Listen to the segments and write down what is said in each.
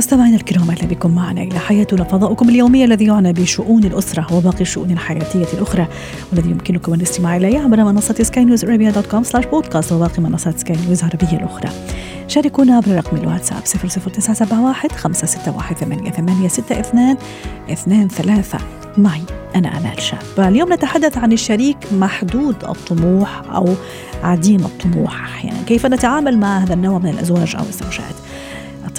مستمعينا الكرام أهلا بكم معنا إلى حياتنا. فضاؤكم اليومي الذي يعنى بشؤون الأسرة وباقي الشؤون الحياتية الأخرى والذي يمكنكم الاستماع إليه عبر منصة Sky News Arabia dot com slash podcast وباقي منصات سكاي نيوز العربية الأخرى. شاركونا عبر رقم الواتساب 00971 561 8862 23 معي أنا أمال شاب. اليوم نتحدث عن الشريك محدود الطموح أو عديم الطموح أحيانا. كيف نتعامل مع هذا النوع من الأزواج أو الزوجات؟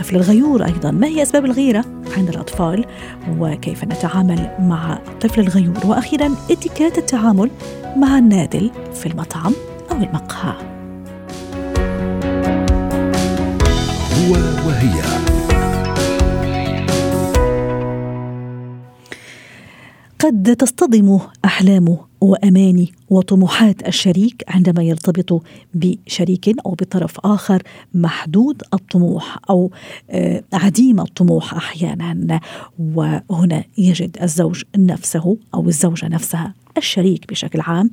الطفل الغيور أيضا. ما هي أسباب الغيرة عند الأطفال؟ وكيف نتعامل مع الطفل الغيور؟ وأخيرا اتكات التعامل مع النادل في المطعم أو المقهى. هو وهي. قد تصطدم أحلام وأماني وطموحات الشريك عندما يرتبط بشريك أو بطرف آخر محدود الطموح أو آه، عديم الطموح أحيانا. وهنا يجد الزوج نفسه أو الزوجة نفسها الشريك بشكل عام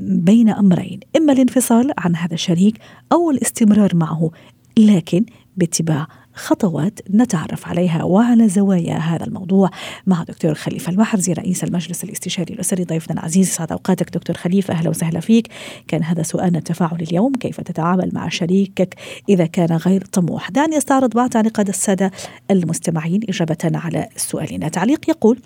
بين أمرين. إما الانفصال عن هذا الشريك أو الاستمرار معه لكن باتباع خطوات نتعرف عليها وعلى زوايا هذا الموضوع مع دكتور خليفة المحرزي رئيس المجلس الاستشاري الأسري ضيفنا العزيز. سعد أوقاتك دكتور خليفة. أهلا وسهلا فيك. كان هذا سؤالنا التفاعلي اليوم كيف تتعامل مع شريكك إذا كان غير طموح؟ دعني أستعرض بعض تعليقات السادة المستمعين إجابة على سؤالنا. تعليق يقول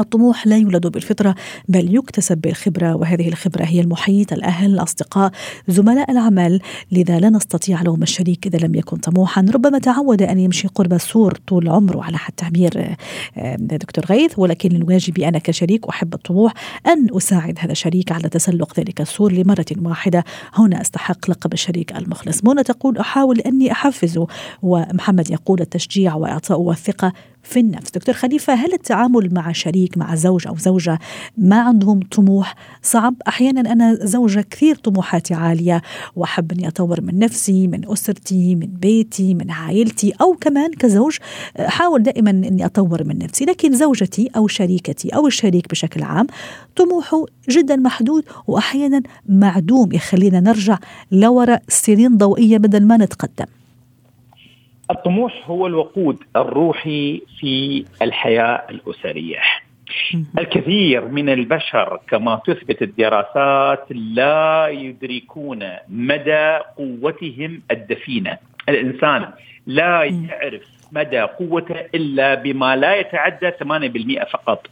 الطموح لا يولد بالفطرة بل يكتسب بالخبرة وهذه الخبرة هي المحيط الأهل الأصدقاء زملاء العمل. لذا لا نستطيع لوم الشريك إذا لم يكن طموحا. ربما تعود أن يمشي قرب السور طول عمره على حد تعبير آه، دكتور غيث ولكن من واجبي أنا كشريك أحب الطموح أن أساعد هذا الشريك على تسلق ذلك السور لمرة واحدة. هنا أستحق لقب الشريك المخلص. منى تقول أحاول أني أحفزه ومحمد يقول التشجيع وإعطاء والثقة في النفس. دكتور خليفة هل التعامل مع شريك مع زوج أو زوجة ما عندهم طموح؟ صعب. أحيانا أنا زوجة كثير طموحاتي عالية. وأحب أني أطور من نفسي من أسرتي من بيتي من عائلتي أو كمان كزوج أحاول دائما أني أطور من نفسي. لكن زوجتي أو شريكتي أو الشريك بشكل عام طموحه جدا محدود وأحيانا معدوم يخلينا نرجع لوراء سنين ضوئية بدل ما نتقدم. الطموح هو الوقود الروحي في الحياة الأسرية. الكثير من البشر كما تثبت الدراسات لا يدركون مدى قوتهم الدفينة، الإنسان لا يعرف مدى قوته إلا بما لا يتعدى 8% فقط.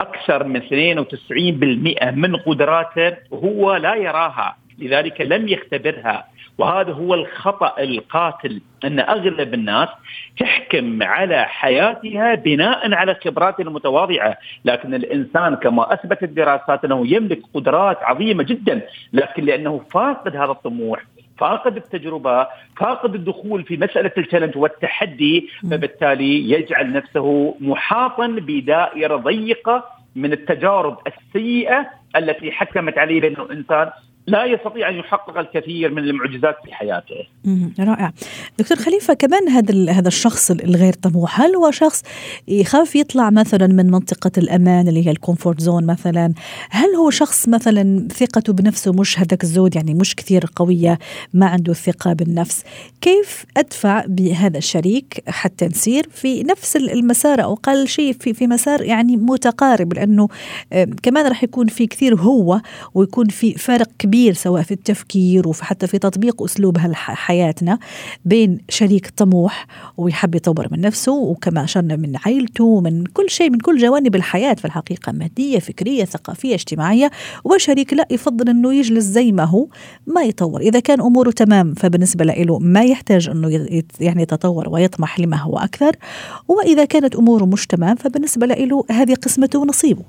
أكثر من 92% من قدراته هو لا يراها، لذلك لم يختبرها وهذا هو الخطأ القاتل أن أغلب الناس تحكم على حياتها بناء على خبراتها المتواضعة، لكن الإنسان كما أثبتت الدراسات أنه يملك قدرات عظيمة جدا، لكن لأنه فاقد هذا الطموح فاقد التجربة، فاقد الدخول في مسألة التالنت والتحدي، فبالتالي يجعل نفسه محاطا بدائرة ضيقة من التجارب السيئة التي حكمت عليه بأنه إنسان لا يستطيع أن يحقق الكثير من المعجزات في حياته. رائع. دكتور خليفة كمان هذا هذا الشخص الغير طموح، هل هو شخص يخاف يطلع مثلا من منطقة الأمان اللي هي ال comfort zone مثلا؟ هل هو شخص مثلا ثقته بنفسه مش هذاك الزود يعني مش كثير قوية، ما عنده ثقة بالنفس؟ كيف أدفع بهذا الشريك حتى نسير في نفس المسار أو أقل شيء في في مسار يعني متقارب لأنه كمان راح يكون في كثير هو ويكون في فارق كبير كبير سواء في التفكير وحتى في تطبيق أسلوب حياتنا بين شريك طموح ويحب يطور من نفسه وكما أشرنا من عائلته من كل شيء من كل جوانب الحياة في الحقيقة مادية فكرية ثقافية اجتماعية. وشريك لا يفضل إنه يجلس زي ما هو ما يطور. إذا كان أموره تمام فبالنسبة له ما يحتاج إنه يعني يتطور ويطمح لما هو أكثر. وإذا كانت أموره مش تمام فبالنسبة له هذه قسمته ونصيبه.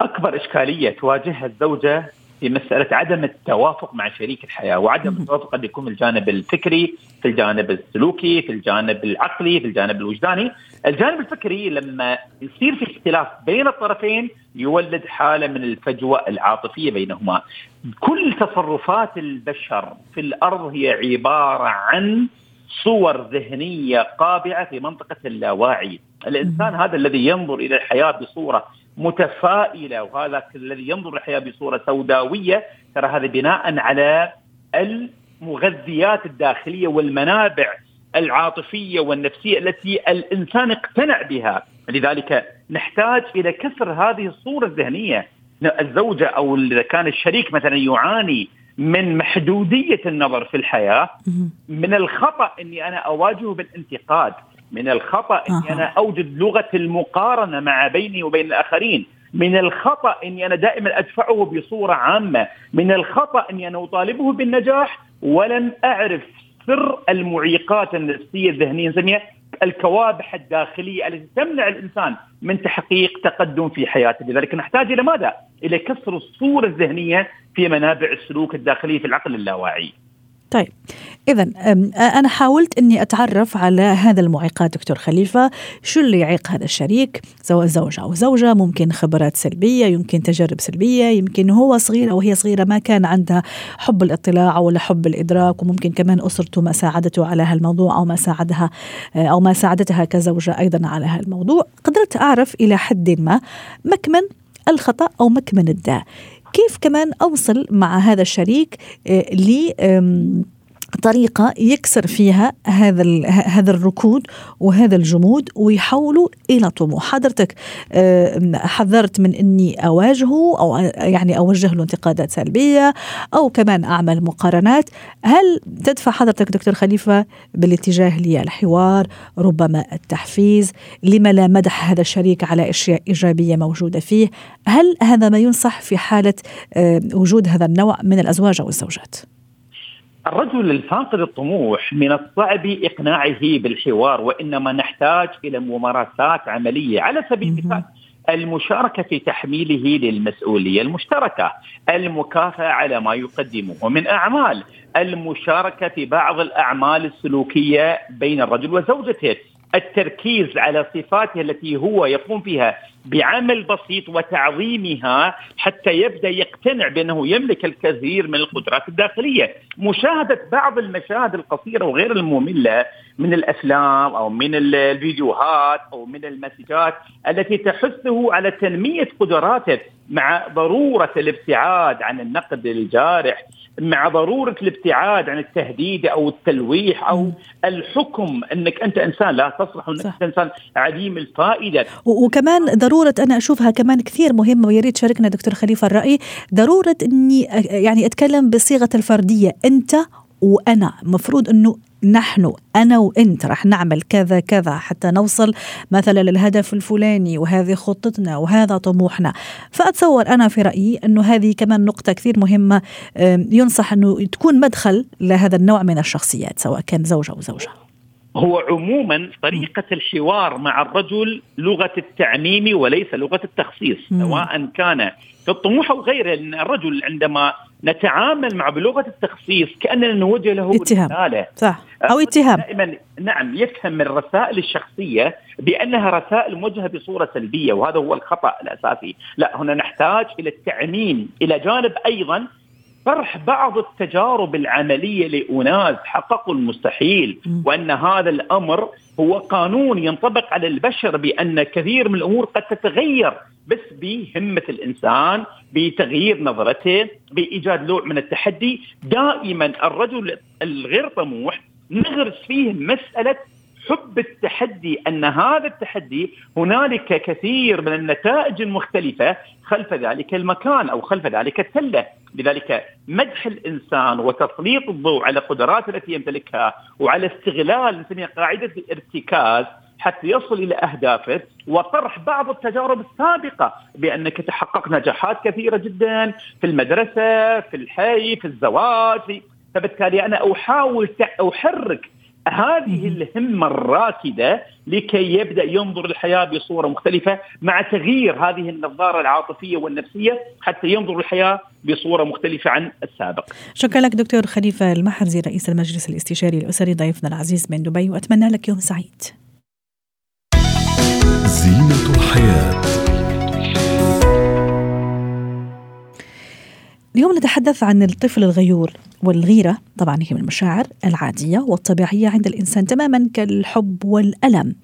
أكبر إشكالية تواجهها الزوجة في مسألة عدم التوافق مع شريك الحياة وعدم التوافق قد يكون الجانب الفكري في الجانب السلوكي في الجانب العقلي في الجانب الوجداني. الجانب الفكري لما يصير في اختلاف بين الطرفين يولد حالة من الفجوة العاطفية بينهما. كل تصرفات البشر في الأرض هي عبارة عن صور ذهنية قابعة في منطقة اللاواعي الإنسان هذا الذي ينظر إلى الحياة بصورة متفائلة وهذا الذي ينظر الحياة بصورة سوداوية ترى هذا بناء على المغذيات الداخلية والمنابع العاطفية والنفسية التي الإنسان اقتنع بها، لذلك نحتاج إلى كسر هذه الصورة الذهنية، الزوجه أو إذا كان الشريك مثلا يعاني من محدودية النظر في الحياة من الخطأ إني أنا أواجهه بالانتقاد. من الخطأ إني أنا أوجد لغة المقارنة مع بيني وبين الآخرين. من الخطأ إني أنا دائما أدفعه بصورة عامة. من الخطأ إني أنا أطالبه بالنجاح. ولن أعرف سر المعيقات النفسية الذهنية. نسميها الكوابح الداخلية التي تمنع الإنسان من تحقيق تقدم في حياته، لذلك نحتاج إلى ماذا؟ إلى كسر الصورة الذهنية في منابع السلوك الداخليه في العقل اللاواعي. طيب. إذا أنا حاولت أني أتعرف على هذا المعيقات دكتور خليفة. شو اللي يعيق هذا الشريك؟ سواء زوج أو زوجة ممكن خبرات سلبية يمكن تجارب سلبية يمكن هو صغير أو هي صغيرة ما كان عندها حب الاطلاع ولا حب الإدراك وممكن كمان أسرته ما ساعدته على هالموضوع أو ما ساعدها أو ما ساعدتها كزوجة أيضا على هالموضوع قدرت أعرف إلى حد ما مكمن الخطأ أو مكمن الداء. كيف كمان أوصل مع هذا الشريك آه، ل طريقة يكسر فيها هذا هذا الركود وهذا الجمود ويحولوا إلى طموح. حضرتك حذرت من أني أواجهه أو يعني أوجه له انتقادات سلبية أو كمان أعمل مقارنات. هل تدفع حضرتك دكتور خليفة بالاتجاه للحوار ربما التحفيز؟ لما لا مدح هذا الشريك على أشياء إيجابية موجودة فيه؟ هل هذا ما ينصح في حالة وجود هذا النوع من الأزواج أو الزوجات؟ الرجل الفاقد الطموح من الصعب إقناعه بالحوار وإنما نحتاج إلى ممارسات عملية على سبيل المثال المشاركة في تحميله للمسؤولية المشتركة، المكافأة على ما يقدمه. من أعمال، المشاركة في بعض الأعمال السلوكية بين الرجل وزوجته، التركيز على صفاته التي هو يقوم فيها بعمل بسيط وتعظيمها حتى يبدأ يقتنع بأنه يملك الكثير من القدرات الداخلية، مشاهدة بعض المشاهد القصيرة وغير المملة من الأفلام أو من الفيديوهات أو من المسجات التي تحثه على تنمية قدراته مع ضرورة الابتعاد عن النقد الجارح مع ضرورة الابتعاد عن التهديد أو التلويح أو الحكم أنك أنت إنسان لا تصلح أنك أنت إنسان عديم الفائدة. وكمان ضرورة أنا أشوفها كمان كثير مهمة ويا ريت شاركنا دكتور خليفة الرأي. ضرورة إني يعني أتكلم بصيغة الفردية. أنت وأنا مفروض إنه نحن أنا وإنت رح نعمل كذا كذا حتى نوصل مثلا للهدف الفلاني وهذه خطتنا وهذا طموحنا. فأتصور أنا في رأيي إنه هذه كمان نقطة كثير مهمة ينصح إنه تكون مدخل لهذا النوع من الشخصيات سواء كان زوج أو زوجة. هو عموما طريقة الحوار مع الرجل لغة التعميم وليس لغة التخصيص سواء كان في الطموح أو غيره. لأن الرجل عندما نتعامل معه بلغة التخصيص كأننا نوجه له اتهام. رسالة. صح. أو اتهام. دائما نعم يفهم الرسائل الشخصية بأنها رسائل موجهة بصورة سلبية وهذا هو الخطأ الأساسي. لا هنا نحتاج إلى التعميم. إلى جانب أيضا طرح بعض التجارب العملية لأناس حققوا المستحيل وأن هذا الأمر هو قانون ينطبق على البشر بأن كثير من الأمور قد تتغير بس بهمة الإنسان بتغيير نظرته بإيجاد نوع من التحدي. دائما الرجل الغير طموح نغرس فيه مسألة حب التحدي أن هذا التحدي هنالك كثير من النتائج المختلفة خلف ذلك المكان أو خلف ذلك التلة، لذلك مدح الإنسان وتسليط الضوء على القدرات التي يمتلكها وعلى استغلال نسميها قاعدة الارتكاز حتى يصل إلى أهدافه وطرح بعض التجارب السابقة بأنك تحققت نجاحات كثيرة جدا في المدرسة، في الحي، في الزواج، في فبالتالي أنا أحاول أحرك هذه الهمة الراكدة لكي يبدأ ينظر للحياة بصورة مختلفة مع تغيير هذه النظارة العاطفية والنفسية حتى ينظر للحياة بصورة مختلفة عن السابق. شكرا لك دكتور خليفة المحرزي رئيس المجلس الاستشاري الأسري ضيفنا العزيز من دبي وأتمنى لك يوم سعيد. اليوم نتحدث عن الطفل الغيور والغيرة طبعا هي من المشاعر العادية والطبيعية عند الإنسان تماما كالحب والألم.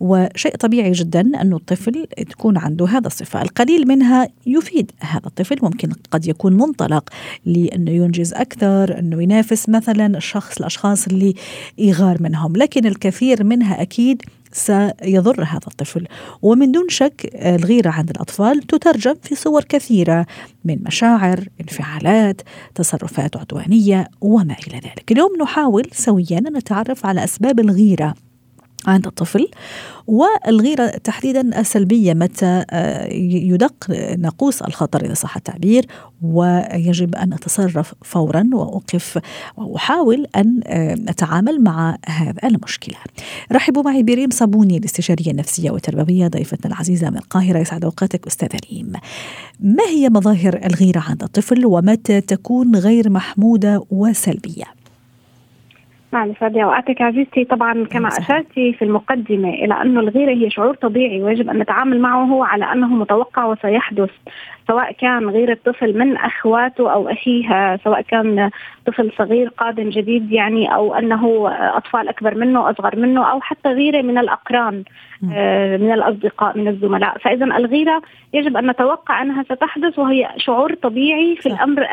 وشيء طبيعي جدا أن الطفل تكون عنده هذا الصفة. القليل منها يفيد هذا الطفل ممكن قد يكون منطلق لأنه ينجز أكثر أنه ينافس مثلا الشخص الأشخاص اللي يغار منهم. لكن الكثير منها أكيد سيضر هذا الطفل. ومن دون شك الغيرة عند الأطفال تترجم في صور كثيرة من مشاعر انفعالات تصرفات عدوانية وما إلى ذلك. اليوم نحاول سويا أن نتعرف على أسباب الغيرة. عند الطفل والغيرة تحديدا السلبية متى آه، يدق ناقوس الخطر إذا صح التعبير ويجب أن أتصرف فورا وأوقف وأحاول أن آه، أتعامل مع هذا المشكلة. رحبوا معي بريم صابوني الاستشارية النفسية والتربوية ضيفتنا العزيزة من القاهرة. يسعد أوقاتك أستاذ ريم. ما هي مظاهر الغيرة عند الطفل ومتى تكون غير محمودة وسلبية؟ نعم يسعد اوقاتك عزيزتي طبعا كما أشرتي في المقدمة إلى انه الغيرة هي شعور طبيعي ويجب أن نتعامل معه على أنه متوقع وسيحدث. سواء كان غير الطفل من أخواته أو أخيها سواء كان طفل صغير قادم جديد يعني أو أنه أطفال أكبر منه أصغر منه أو حتى غيره من الأقران آه، من الأصدقاء من الزملاء. فاذا الغيرة يجب أن نتوقع أنها ستحدث وهي شعور طبيعي في الأمر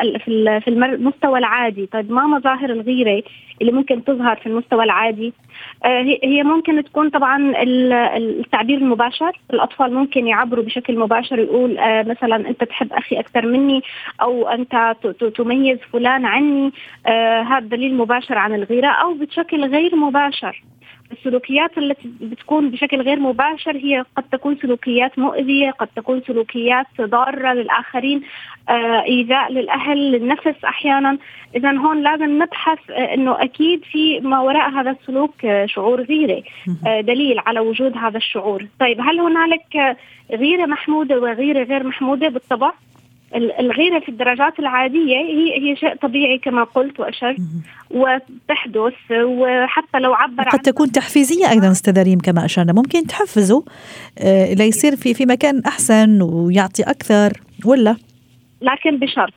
في المستوى العادي. طيب ما مظاهر الغيرة اللي ممكن تظهر في المستوى العادي؟ هي ممكن تكون طبعا التعبير المباشر. الأطفال ممكن يعبروا بشكل مباشر يقول آه، مثلا أنت تحب أخي أكثر مني أو أنت تميز فلان عني آه، هذا دليل مباشر عن الغيرة أو بشكل غير مباشر. السلوكيات التي بتكون بشكل غير مباشر هي قد تكون سلوكيات مؤذية قد تكون سلوكيات ضارة للآخرين آه إيذاء للأهل للنفس أحيانا. إذا هون لازم نبحث آه أنه أكيد في ما وراء هذا السلوك آه شعور غيرة آه دليل على وجود هذا الشعور. طيب هل هنالك غيرة محمودة وغيرة غير محمودة بالطبع؟ الغيرة في الدرجات العادية هي هي شيء طبيعي كما قلت وأشرت. وتحدث وحتى لو عبر قد تكون تحفيزية أيضا أستاذ ريم كما أشرنا. ممكن تحفزه آه، ليصير في في مكان أحسن ويعطي أكثر ولا؟ لكن بشرط.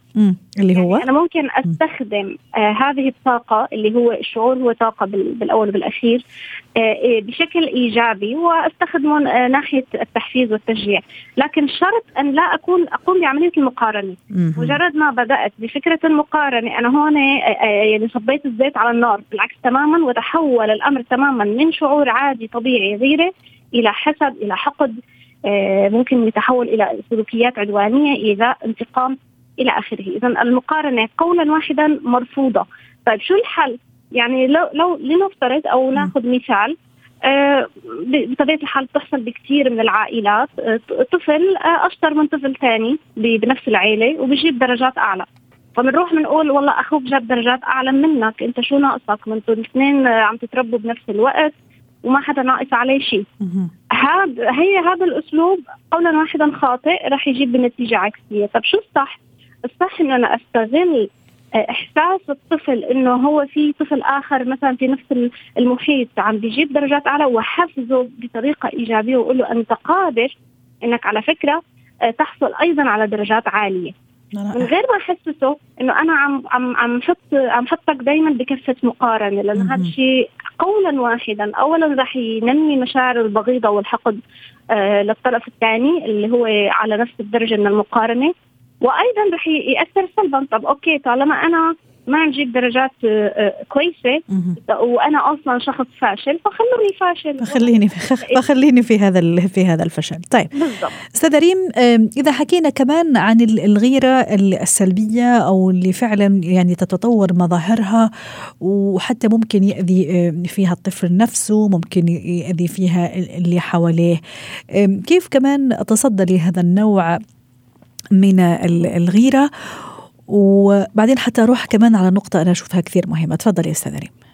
اللي هو؟ يعني أنا ممكن أستخدم آه هذه الطاقة اللي هو الشعور هو طاقة بالأول وبالاخير آه, آه، بشكل إيجابي واستخدمه آه ناحية التحفيز والتشجيع. لكن شرط أن لا أكون أقوم بعملية المقارنة. مجرد ما بدأت بفكرة المقارنة أنا هون آه, آه، يعني صبيت الزيت على النار بالعكس تماما وتحول الأمر تماما من شعور عادي طبيعي غيره إلى حسد إلى حقد ممكن يتحول إلى سلوكيات عدوانية ايذاء انتقام إلى آخره. اذا المقارنة قولا واحدا مرفوضة. طيب شو الحل؟ يعني لو لو لنفترض أو ناخذ مثال آه، بطبيعة الحال بتحصل بكثير من العائلات. آه، طفل أشطر من طفل ثاني بنفس العيلة وبجيب درجات أعلى. فبنروح بنقول والله أخوك جاب درجات أعلى منك. أنت شو ناقصك؟ ما أنتم الاثنين عم تتربوا بنفس الوقت. وما حدا ناقص عليه شيء. هذا هي هذا الأسلوب قولا واحدا خاطئ راح يجيب بنتيجه عكسية. طب شو الصح؟ الصح إنه أنا أستغل آه، إحساس الطفل إنه هو في طفل آخر مثلا في نفس المحيط عم بيجيب درجات أعلى وحفزه بطريقة إيجابية واقول له أنت قادر إنك على فكرة آه، تحصل أيضا على درجات عالية. من غير ما أحسسه إنه أنا عم عم عم حط عم حطك دائما بكفة مقارنة لأنه هذا الشيء قولا واحدا. اولا راح ينمي مشاعر البغيضة والحقد آه للطرف الثاني اللي هو على نفس الدرجة من المقارنة. وأيضا رح يأثر سلبا. طب أوكي طالما أنا ما نجيب درجات آه، آه، كويسة. وأنا أصلا شخص فاشل فخلوني فاشل. فخليني فخليني في هذا في هذا الفشل. طيب. بالضبط. أستاذ ريم إذا حكينا كمان عن الغيرة السلبية أو اللي فعلا يعني تتطور مظاهرها وحتى ممكن يأذي فيها الطفل نفسه ممكن يأذي فيها اللي حواليه. كيف كمان اتصدى لهذا النوع من الغيرة؟ وبعدين حتى أروح كمان على نقطة أنا أشوفها كثير مهمة. تفضلي أستاذ ريم.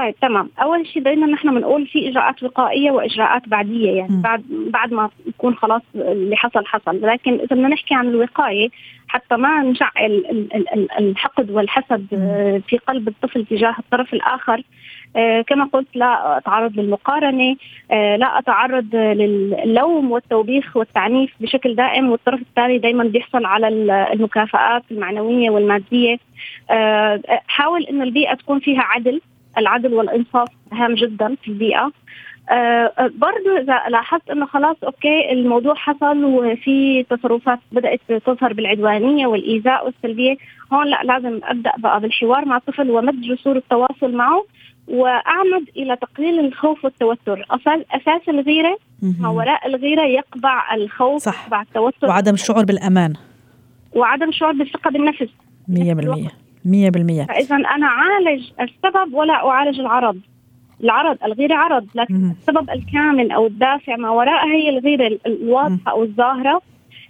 طيب تمام. أول شيء دائما نحن بنقول في إجراءات وقائية وإجراءات بعدية يعني م. بعد بعد ما يكون خلاص اللي حصل حصل. لكن إذا بدنا نحكي عن الوقاية حتى ما نشعل الحقد والحسد في قلب الطفل تجاه الطرف الآخر آه، كما قلت لا أتعرض للمقارنة آه، لا أتعرض للوم والتوبيخ والتعنيف بشكل دائم والطرف الثاني دائما بيحصل على المكافآت المعنوية والمادية. آه، حاول انه البيئة تكون فيها عدل العدل والانصاف هام جدا في البيئة. أه برضو إذا لاحظت إنه خلاص أوكي الموضوع حصل وفي تصرفات بدأت تظهر بالعدوانية والإيذاء والسلبية هون لا لازم أبدأ بقى بالحوار مع الطفل ومد جسور التواصل معه وأعمد إلى تقليل الخوف والتوتر. أساس الغيرة ما وراء الغيرة يقبع الخوف صح. يقبع التوتر. وعدم الشعور بالأمان. وعدم الشعور بالثقة بالنفس. 100% 100% فإذا أنا أعالج السبب ولا أعالج العرض. العرض الغيرة عرض لكن مم. السبب الكامل أو الدافع ما وراء هي الغيرة الواضحة أو الظاهرة.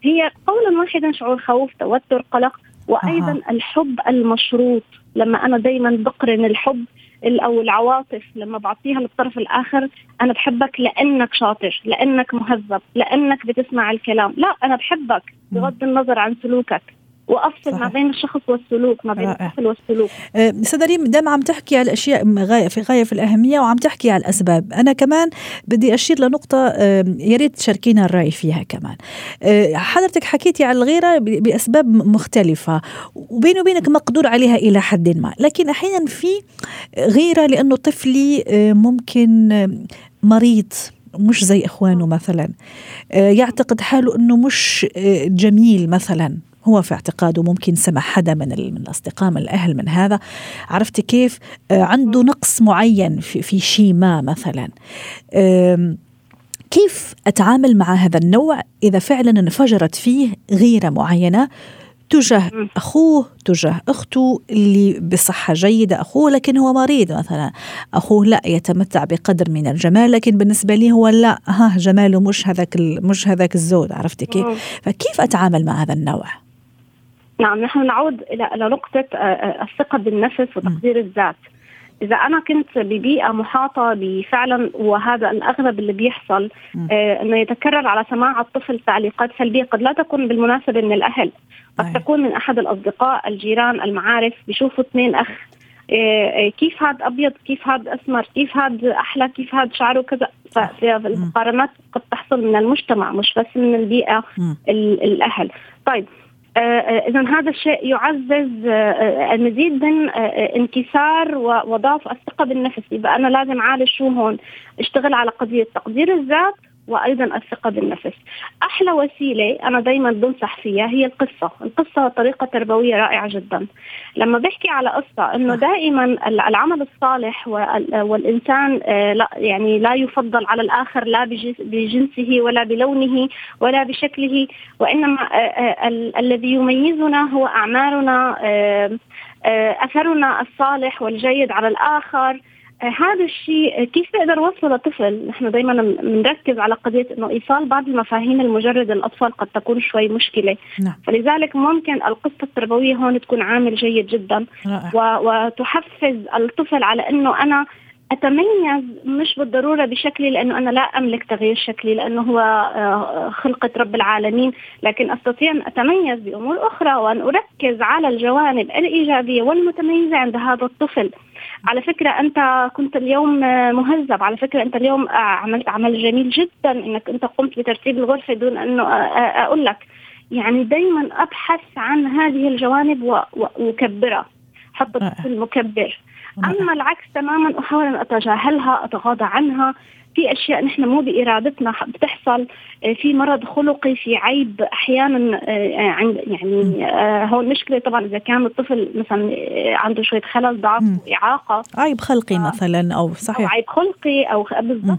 هي قولا واحدا شعور خوف توتر قلق وأيضا أه. الحب المشروط. لما أنا دائما بقرن الحب أو العواطف لما بعطيها للطرف الآخر أنا بحبك لأنك شاطر لأنك مهذب لأنك بتسمع الكلام. لا أنا بحبك بغض النظر عن سلوكك. وافصل صحيح. ما بين الشخص والسلوك ما بين الطفل والسلوك. أه ريم دائما عم تحكي على الأشياء غايه في غاية في الأهمية وعم تحكي على الأسباب أنا كمان بدي أشير لنقطة أه يا ريت تشاركينا الرأي فيها كمان. أه حضرتك حكيتي على الغيرة بأسباب مختلفة وبيني وبينك مقدور عليها إلى حد ما لكن أحيانا في غيرة لأنه طفلي ممكن مريض مش زي إخوانه مثلا يعتقد حاله إنه مش جميل مثلا. هو في اعتقاده ممكن سمع حدا من من الاصدقاء من الأهل من هذا. عرفت كيف؟ آه، عنده نقص معين في, في شيء ما مثلا. كيف أتعامل مع هذا النوع إذا فعلا انفجرت فيه غيرة معينة تجاه أخوه تجاه أخته اللي بصحة جيدة أخوه لكن هو مريض مثلا. أخوه لا يتمتع بقدر من الجمال لكن بالنسبة لي هو لا ها جماله مش هذاك مش هذاك الزود. عرفتي كيف؟ فكيف أتعامل مع هذا النوع؟ نعم نحن نعود إلى نقطة آه، آه، الثقة بالنفس وتقدير الذات. إذا أنا كنت ببيئة محاطة بفعلا وهذا الاغلب اللي بيحصل آه إنه يتكرر على سماع الطفل تعليقات سلبية. قد لا تكون بالمناسبة من الأهل قد تكون من أحد الأصدقاء الجيران المعارف بيشوفوا اثنين أخ آه كيف هذا أبيض كيف هذا أسمر كيف هذا أحلى كيف هذا شعره كذا. فالمقارنات قد تحصل من المجتمع مش بس من البيئة الأهل. طيب اذا هذا الشيء يعزز آه، المزيد من انكسار وضعف الثقة بالنفس. يبقى أنا لازم اعالج شو هون. أشتغل على قضية تقدير الذات وأيضا الثقة بالنفس. أحلى وسيلة أنا دائما بنصح فيها هي القصة، القصة طريقة تربوية رائعة جدا. لما بحكي على قصة إنه دائما العمل الصالح والإنسان آه، لا يعني لا يفضل على الآخر لا بجنسه ولا بلونه ولا بشكله وإنما آه، آه، الذي يميزنا هو اعمالنا أثرنا الصالح والجيد على الآخر هذا الشيء كيف بقدر أوصله لطفل؟ نحن دائما بنركز على قضية إنه إيصال بعض المفاهيم المجردة للأطفال قد تكون شوي مشكلة. نعم. فلذلك ممكن القصة التربوية هون تكون عامل جيد جدا. وتحفز الطفل على إنه أنا أتميز مش بالضرورة بشكلي لأنه أنا لا أملك تغيير شكلي لأنه هو آه، خلقة رب العالمين. لكن أستطيع أن أتميز بأمور أخرى وأن أركز على الجوانب الإيجابية والمتميزة عند هذا الطفل. على فكرة أنت كنت اليوم مهذب. على فكرة أنت اليوم عملت عمل جميل جدا أنك أنت قمت بترتيب الغرفة دون أنه أقول لك. يعني دايما أبحث عن هذه الجوانب وأكبرها. حط المكبر أما العكس تماما أحاول أن أتجاهلها أتغاضى عنها. في أشياء نحن مو بإرادتنا بتحصل آه، في مرض خلقي في عيب أحيانا آه، عند يعني آه، هون مشكله طبعا إذا كان الطفل مثلا عنده شوية خلل ضعف إعاقة عيب خلقي مثلا أو صحيح. أو عيب خلقي أو بالضبط.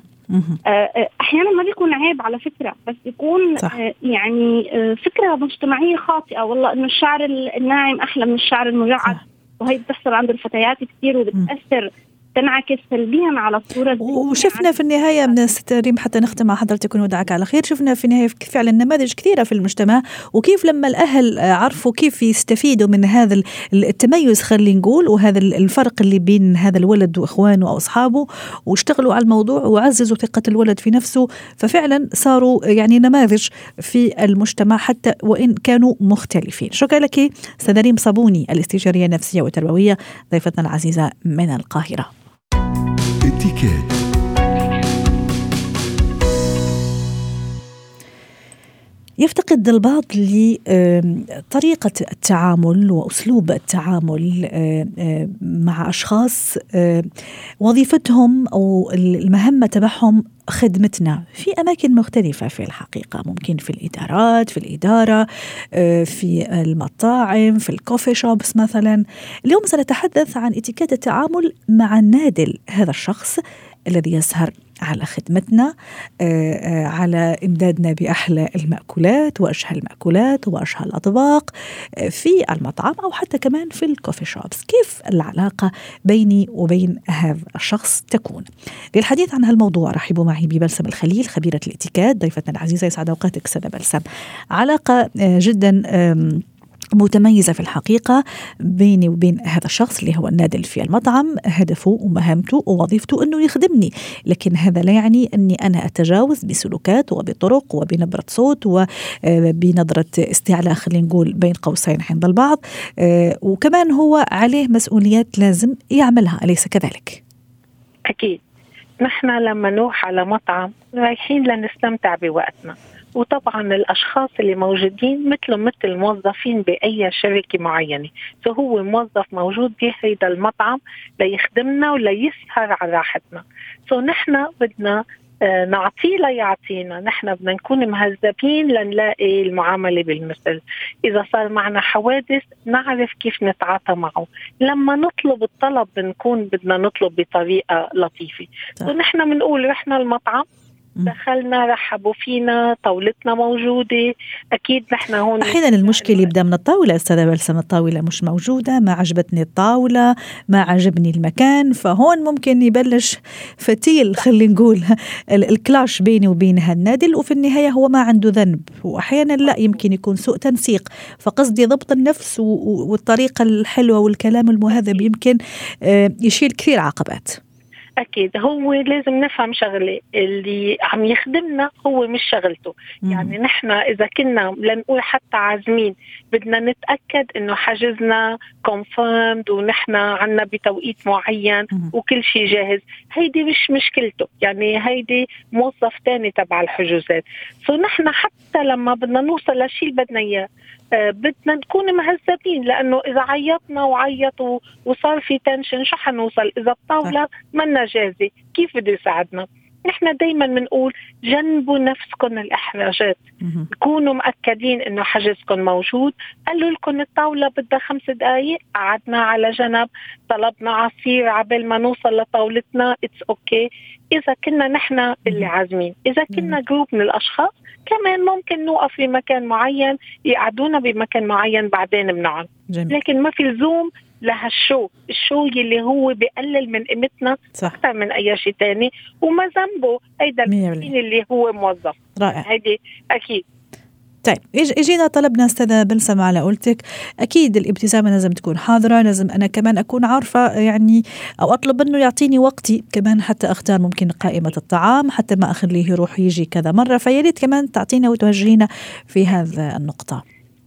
أحيانا ما بيكون عيب على فكرة بس بيكون صح. يعني فكرة مجتمعية خاطئة. والله إنه الشعر الناعم أحلى من الشعر المجعد. وهي بتحصل عند الفتيات كثير وبتأثر. تنعكس سلبيا على الصورة وشفنا في النهاية من ست ريم حتى نختم مع حضرتك ونودعك على خير. شفنا في النهاية فعلا نماذج كثيرة في المجتمع وكيف لما الأهل عرفوا كيف يستفيدوا من هذا التميز خلينا نقول وهذا الفرق اللي بين هذا الولد وإخوانه أو أصحابه واشتغلوا على الموضوع وعززوا ثقة الولد في نفسه ففعلا صاروا يعني نماذج في المجتمع حتى وإن كانوا مختلفين. شكرا لك استاذه ريم صابوني الاستشارية النفسية والتربوية ضيفتنا العزيزة من القاهرة. اتكات يفتقد البعض لطريقة التعامل وأسلوب التعامل مع أشخاص وظيفتهم أو المهمة تبعهم خدمتنا في أماكن مختلفة في الحقيقة. ممكن في الإدارات في الإدارة في المطاعم في الكوفي شوبس مثلا. اليوم سنتحدث عن اتكات التعامل مع النادل هذا الشخص الذي يسهر على خدمتنا آه، آه، على إمدادنا بأحلى المأكولات واشهى المأكولات واشهى الأطباق آه، في المطعم أو حتى كمان في الكوفي شوبس كيف العلاقة بيني وبين هذا الشخص تكون؟ للحديث عن هالموضوع رحبوا معي ببلسم الخليل خبيرة الاتيكات ضيفتنا العزيزة يسعد أوقاتك سنة بلسم. علاقة جدا متميزة في الحقيقة بيني وبين هذا الشخص اللي هو النادل في المطعم هدفه ومهامته ووظيفته أنه يخدمني. لكن هذا لا يعني أني أنا أتجاوز بسلوكات وبطرق وبنبرة صوت وبنظرة استعلاء خلينا نقول بين قوسين عند البعض. آه، وكمان هو عليه مسؤوليات لازم يعملها أليس كذلك؟ أكيد. نحن لما نروح على مطعم رايحين لنستمتع بوقتنا. وطبعا الأشخاص اللي موجودين مثله مثل موظفين بأي شركة معينة. فهو موظف موجود بهيدا المطعم ليخدمنا وليسهر على راحتنا. سو نحن بدنا آه، نعطيه ليعطينا. نحن بدنا نكون مهذبين لنلاقي المعاملة بالمثل. إذا صار معنا حوادث نعرف كيف نتعاطى معه. لما نطلب الطلب بنكون بدنا نطلب بطريقة لطيفة. ونحن بنقول رحنا المطعم. دخلنا رحبوا فينا طاولتنا موجودة. أكيد نحن هون أحيانا المشكلة يبدأ من الطاولة. أستاذة بلسم الطاولة مش موجودة ما عجبتني الطاولة ما عجبني المكان. فهون ممكن يبلش فتيل خلينا نقول الكلاش بيني وبين هالنادل. وفي النهاية هو ما عنده ذنب. وأحيانا لا يمكن يكون سوء تنسيق. فقصدي ضبط النفس والطريقة الحلوة والكلام المهذب يمكن آه، يشيل كثير عقبات. أكيد. هو لازم نفهم شغلة اللي عم يخدمنا هو مش شغلته. مم. يعني نحن إذا كنا لنقول حتى عازمين بدنا نتأكد إنه حجزنا كونفيرمد ونحن عنا بتوقيت معين مم. وكل شيء جاهز. هيدي مش مشكلته. يعني هيدي موظف تاني تبع الحجوزات. so نحن حتى لما بدنا نوصل اللي بدنا إياه بدنا نكون مهذبين لأنه إذا عيطنا وعيطوا وصار في tension شو حنوصل؟ إذا الطاوله منا جاهزة. كيف بده يساعدنا؟ نحن دائما بنقول جنبوا نفسكم الإحراجات. كونوا مأكدين إنه حجزكم موجود. قالوا لكم الطاولة بدها خمس دقائق قعدنا على جنب طلبنا عصير عبال ما نوصل لطاولتنا. it's okay okay. إذا كنا نحن اللي عازمين. إذا كنا group من الأشخاص كمان ممكن نوقف في مكان معين يقعدونا بمكان معين بعدين بنقعد. لكن ما في لزوم لهال show ال show. يلي هو بقلل من قيمتنا أكثر من أي شيء ثاني وما ذنبه. هيدا اللي هو موظف. رائع. هيدي أكيد. طيب إجينا طلبنا أستاذة بلسم على قولتك. أكيد الابتسامة لازم تكون حاضرة لازم أنا كمان أكون عارفة يعني أو أطلب منه يعطيني وقتي كمان حتى أختار ممكن قائمة الطعام حتى ما أخليه يروح يجي كذا مرة. فيا ريت كمان تعطينا وتوجهينا في هذا النقطة.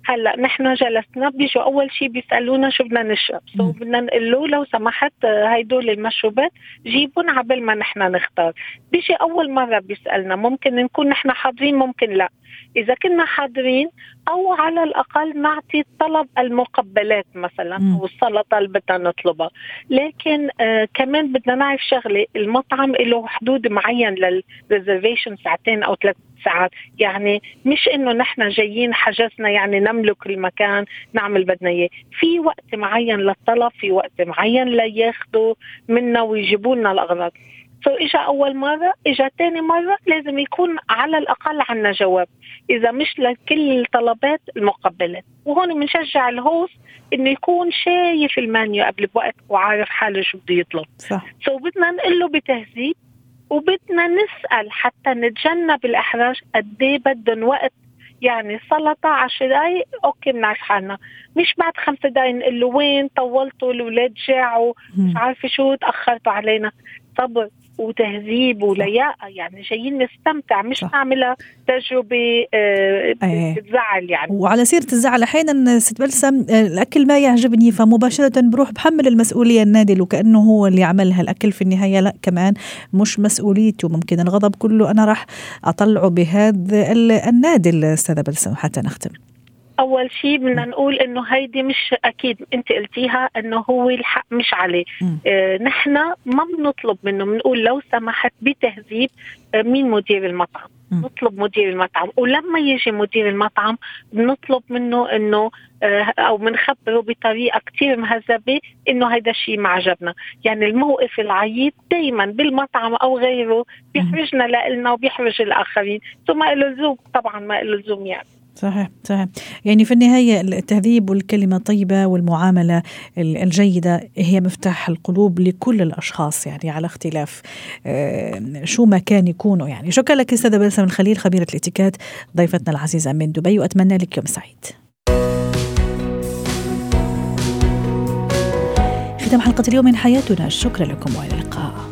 هلا نحن جلسنا بيجوا أول شيء بيسألونا شو بدنا نشرب. سو بدنا نقول له لو سمحت هيدول المشروبات جيبون عبل ما نحن نختار. بيجي أول مرة بيسألنا ممكن نكون نحن حاضرين ممكن لا. إذا كنا حاضرين أو على الأقل نعطي طلب المقبلات مثلا أو السلطة اللي بدنا نطلبها. لكن آه كمان بدنا نعرف شغلة المطعم له حدود معين لل reservation ساعتين أو ثلاث ساعات. يعني مش إنه نحن جايين حجزنا يعني نملك المكان نعمل بدنا إياه. في وقت معين للطلب في وقت معين لياخذوا منا ويجيبوا لنا الأغراض. so اجى أول مرة اجى ثاني مرة لازم يكون على الأقل عنا جواب. إذا مش لكل الطلبات المقبلات. وهون بنشجع ال host إنه يكون شايف المانيو قبل بوقت وعارف حاله شو بده يطلب. صح. so بدنا نقول له بتهذيب. وبدنا نسأل حتى نتجنب الإحراج قد إيه بدهم وقت. يعني سلطة 10 دقايق okay بنعرف حالنا. مش بعد خمس دقايق نقول له وين طولتوا الأولاد جاعوا مش عارفة شو تأخرتوا علينا. صبر. وتهذيب ولياقه يعني جايين نستمتع مش صح. نعملها تجربة آه أيه. بتزعل يعني. وعلى سيرة الزعل أحيانا ست بلسم آه، الأكل ما يعجبني فمباشرة بروح بحمل المسؤولية النادل وكانه هو اللي عملها. الأكل في النهاية لا كمان مش مسؤوليتي وممكن الغضب كله أنا راح أطلعه بهذا النادل استاذه بلسم حتى نختم. أول شيء بدنا نقول إنه هيدي مش أكيد أنت قلتيها إنه هو الحق مش عليه. آه نحن ما بنطلب منه بنقول لو سمحت بتهذيب آه مين مدير المطعم؟ نطلب مدير المطعم. ولما يجي مدير المطعم بنطلب منه إنه آه أو بنخبره بطريقة كثير مهذبة إنه هذا الشيء ما عجبنا. يعني الموقف العيب دائما بالمطعم أو غيره بيحرجنا لنا وبيحرج الآخرين. ثم له لزوم طبعا ما له لزوم يعني. صحيح صحيح. يعني في النهاية التهذيب والكلمة الطيبة والمعاملة الجيدة هي مفتاح القلوب لكل الأشخاص يعني على اختلاف شو ما كان يكونوا يعني شكرا لك أستاذة بلسم الخليل خبيرة الاتيكات ضيفتنا العزيزة من دبي وأتمنى لك يوم سعيد. ختام حلقة اليوم من حياتنا. شكرا لكم وإلى اللقاء.